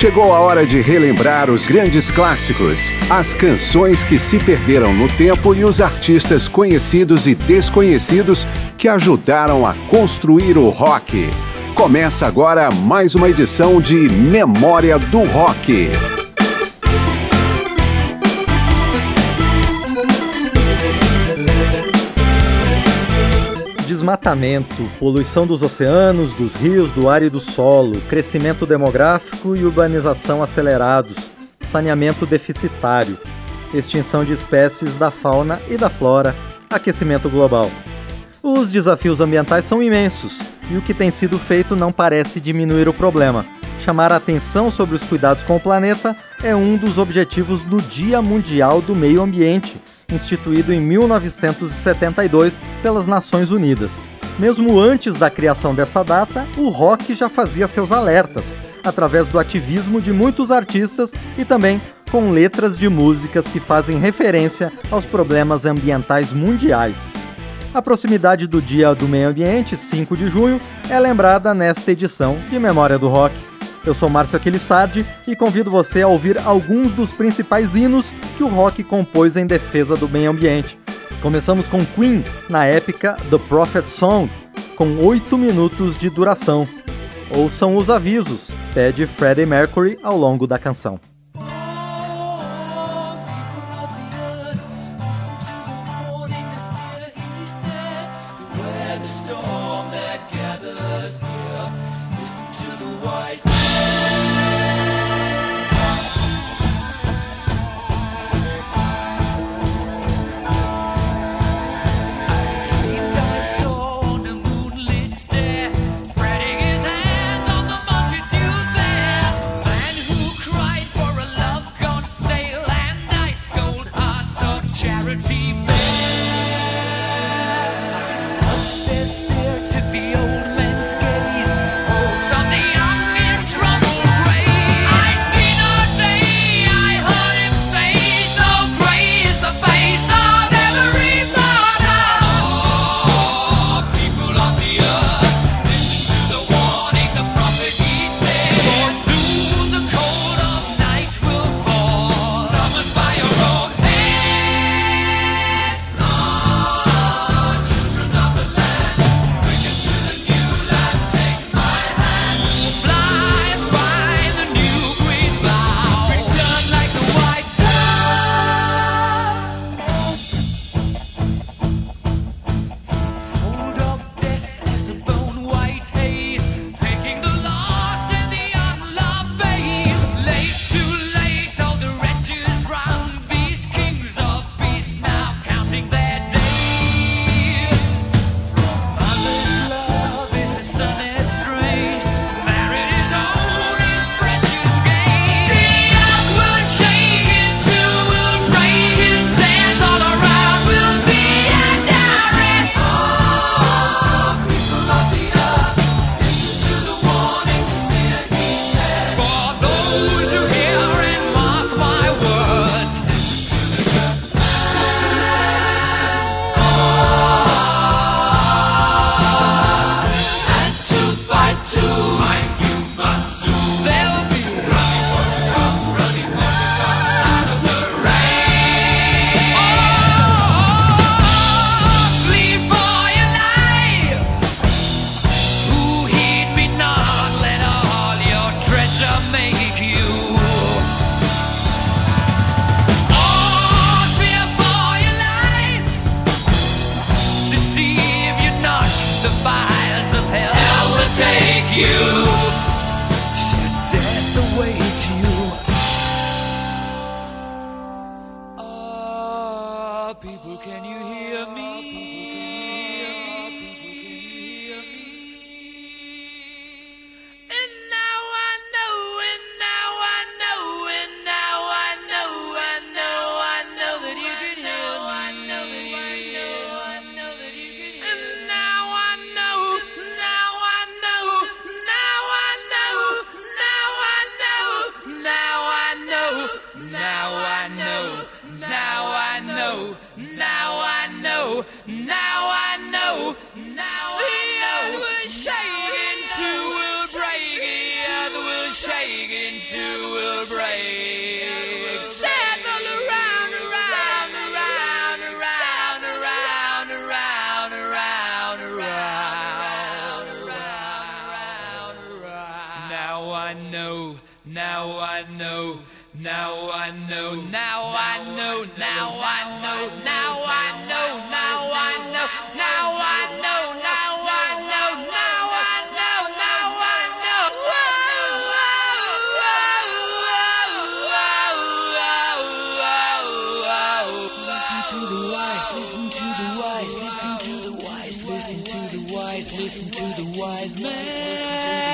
Chegou a hora de relembrar os grandes clássicos, as canções que se perderam no tempo e os artistas conhecidos e desconhecidos que ajudaram a construir o rock. Começa agora mais uma edição de Memória do Rock. Desmatamento, poluição dos oceanos, dos rios, do ar e do solo, crescimento demográfico e urbanização acelerados, saneamento deficitário, extinção de espécies da fauna e da flora, aquecimento global. Os desafios ambientais são imensos e o que tem sido feito não parece diminuir o problema. Chamar a atenção sobre os cuidados com o planeta é um dos objetivos do Dia Mundial do Meio Ambiente instituído em 1972 pelas Nações Unidas. Mesmo antes da criação dessa data, o rock já fazia seus alertas, através do ativismo de muitos artistas e também com letras de músicas que fazem referência aos problemas ambientais mundiais. A proximidade do Dia do Meio Ambiente, 5 de junho, é lembrada nesta edição de Memória do Rock. Eu sou Márcio Aquilissardi e convido você a ouvir alguns dos principais hinos que o rock compôs em defesa do meio ambiente. Começamos com Queen, na épica The Prophet Song, com 8 minutos de duração. Ouçam os avisos, pede Freddie Mercury ao longo da canção. make you shed death await you. Oh, people, can you? now. man.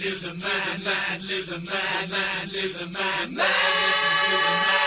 man, listen to the man, listen to the man, listen to the man, listen to the man.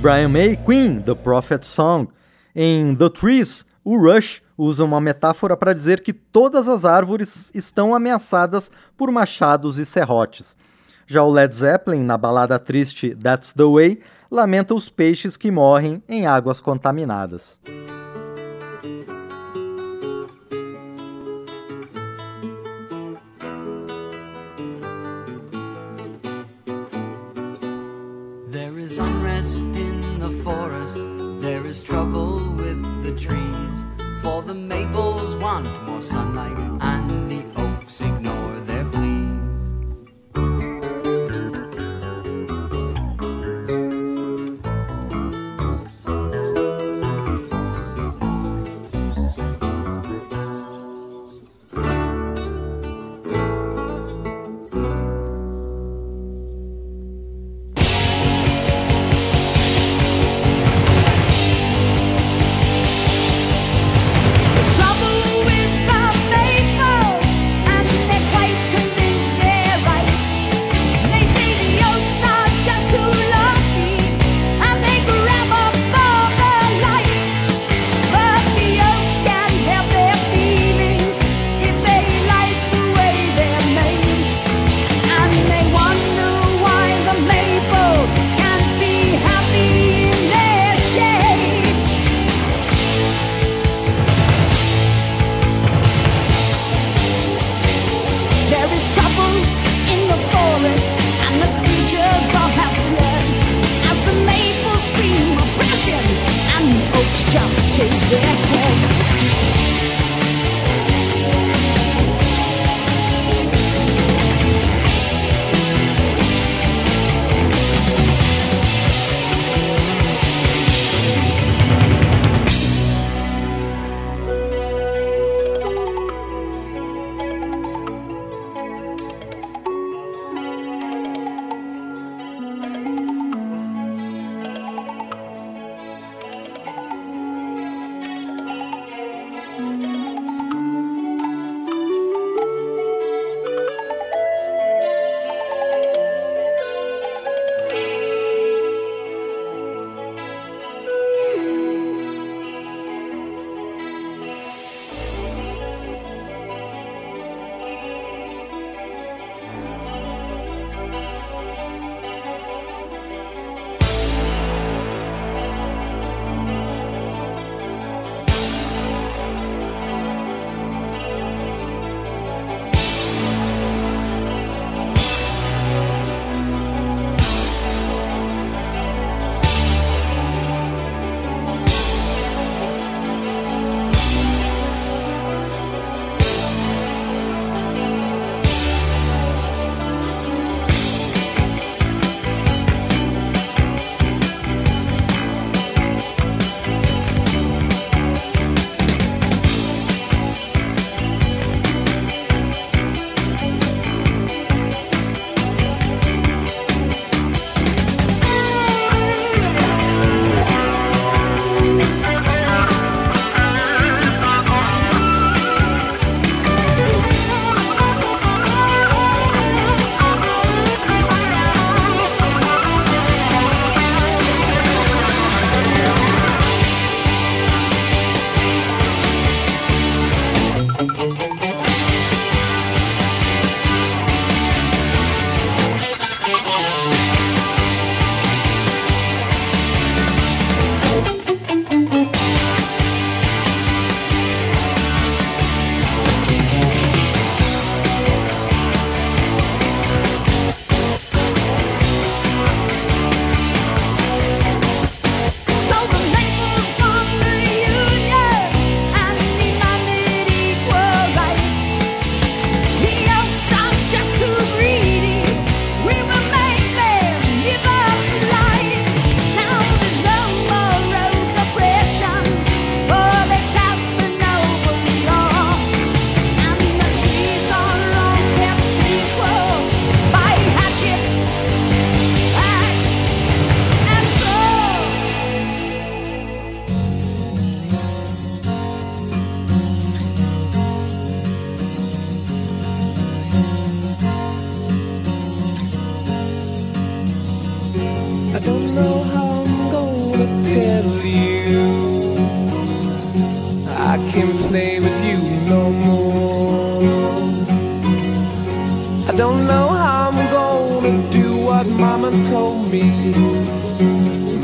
Brian May, Queen, The Prophet Song. Em The Trees, o Rush usa uma metáfora para dizer que todas as árvores estão ameaçadas por machados e serrotes. Já o Led Zeppelin, na balada triste That's the Way, lamenta os peixes que morrem em águas contaminadas.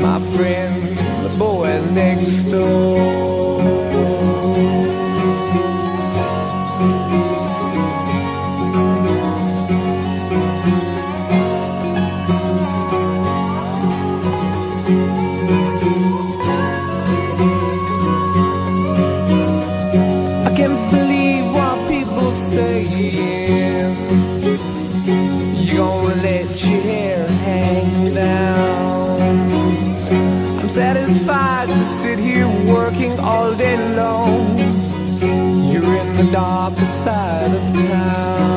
My friend, the boy next door. Dark side of town.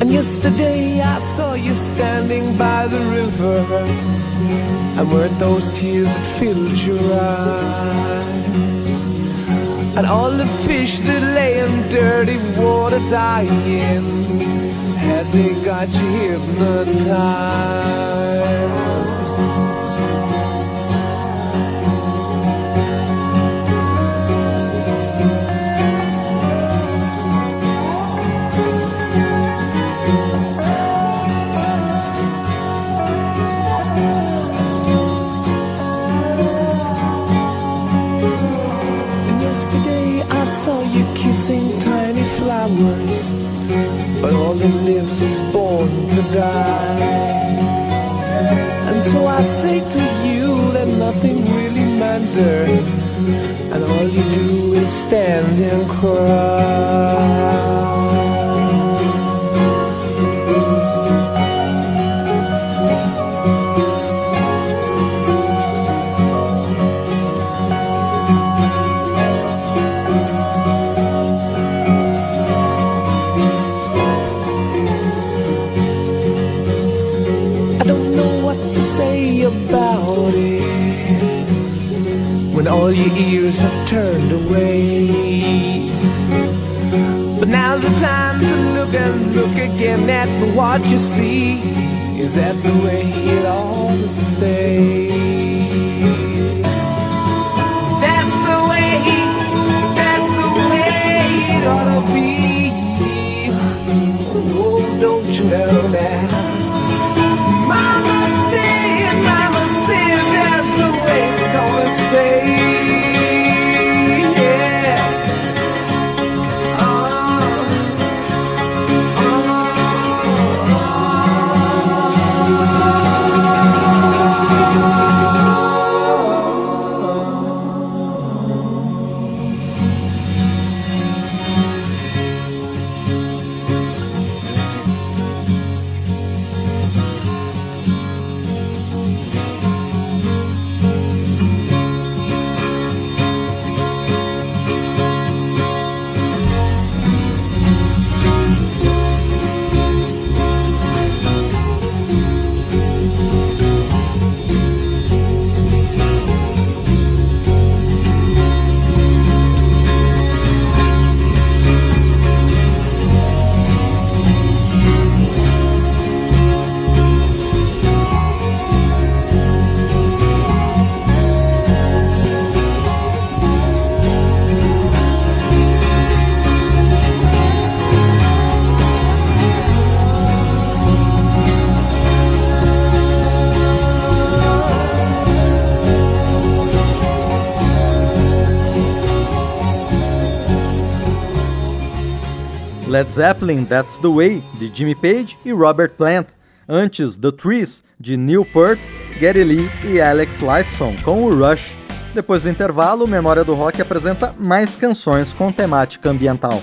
And yesterday I saw you standing by the river And weren't those tears that filled your eyes. And all the fish that lay in dirty water dying Had they got you hypnotized your ears have turned away. But now's the time to look and look again at what you see. Is that the way it ought to stay? That's the way, that's the way it ought to be. Oh, don't you know that? Led Zeppelin That's the Way, de Jimmy Page e Robert Plant. Antes, The Trees, de Neil Peart, Gary Lee e Alex Lifeson, com o Rush. Depois do intervalo, Memória do Rock apresenta mais canções com temática ambiental.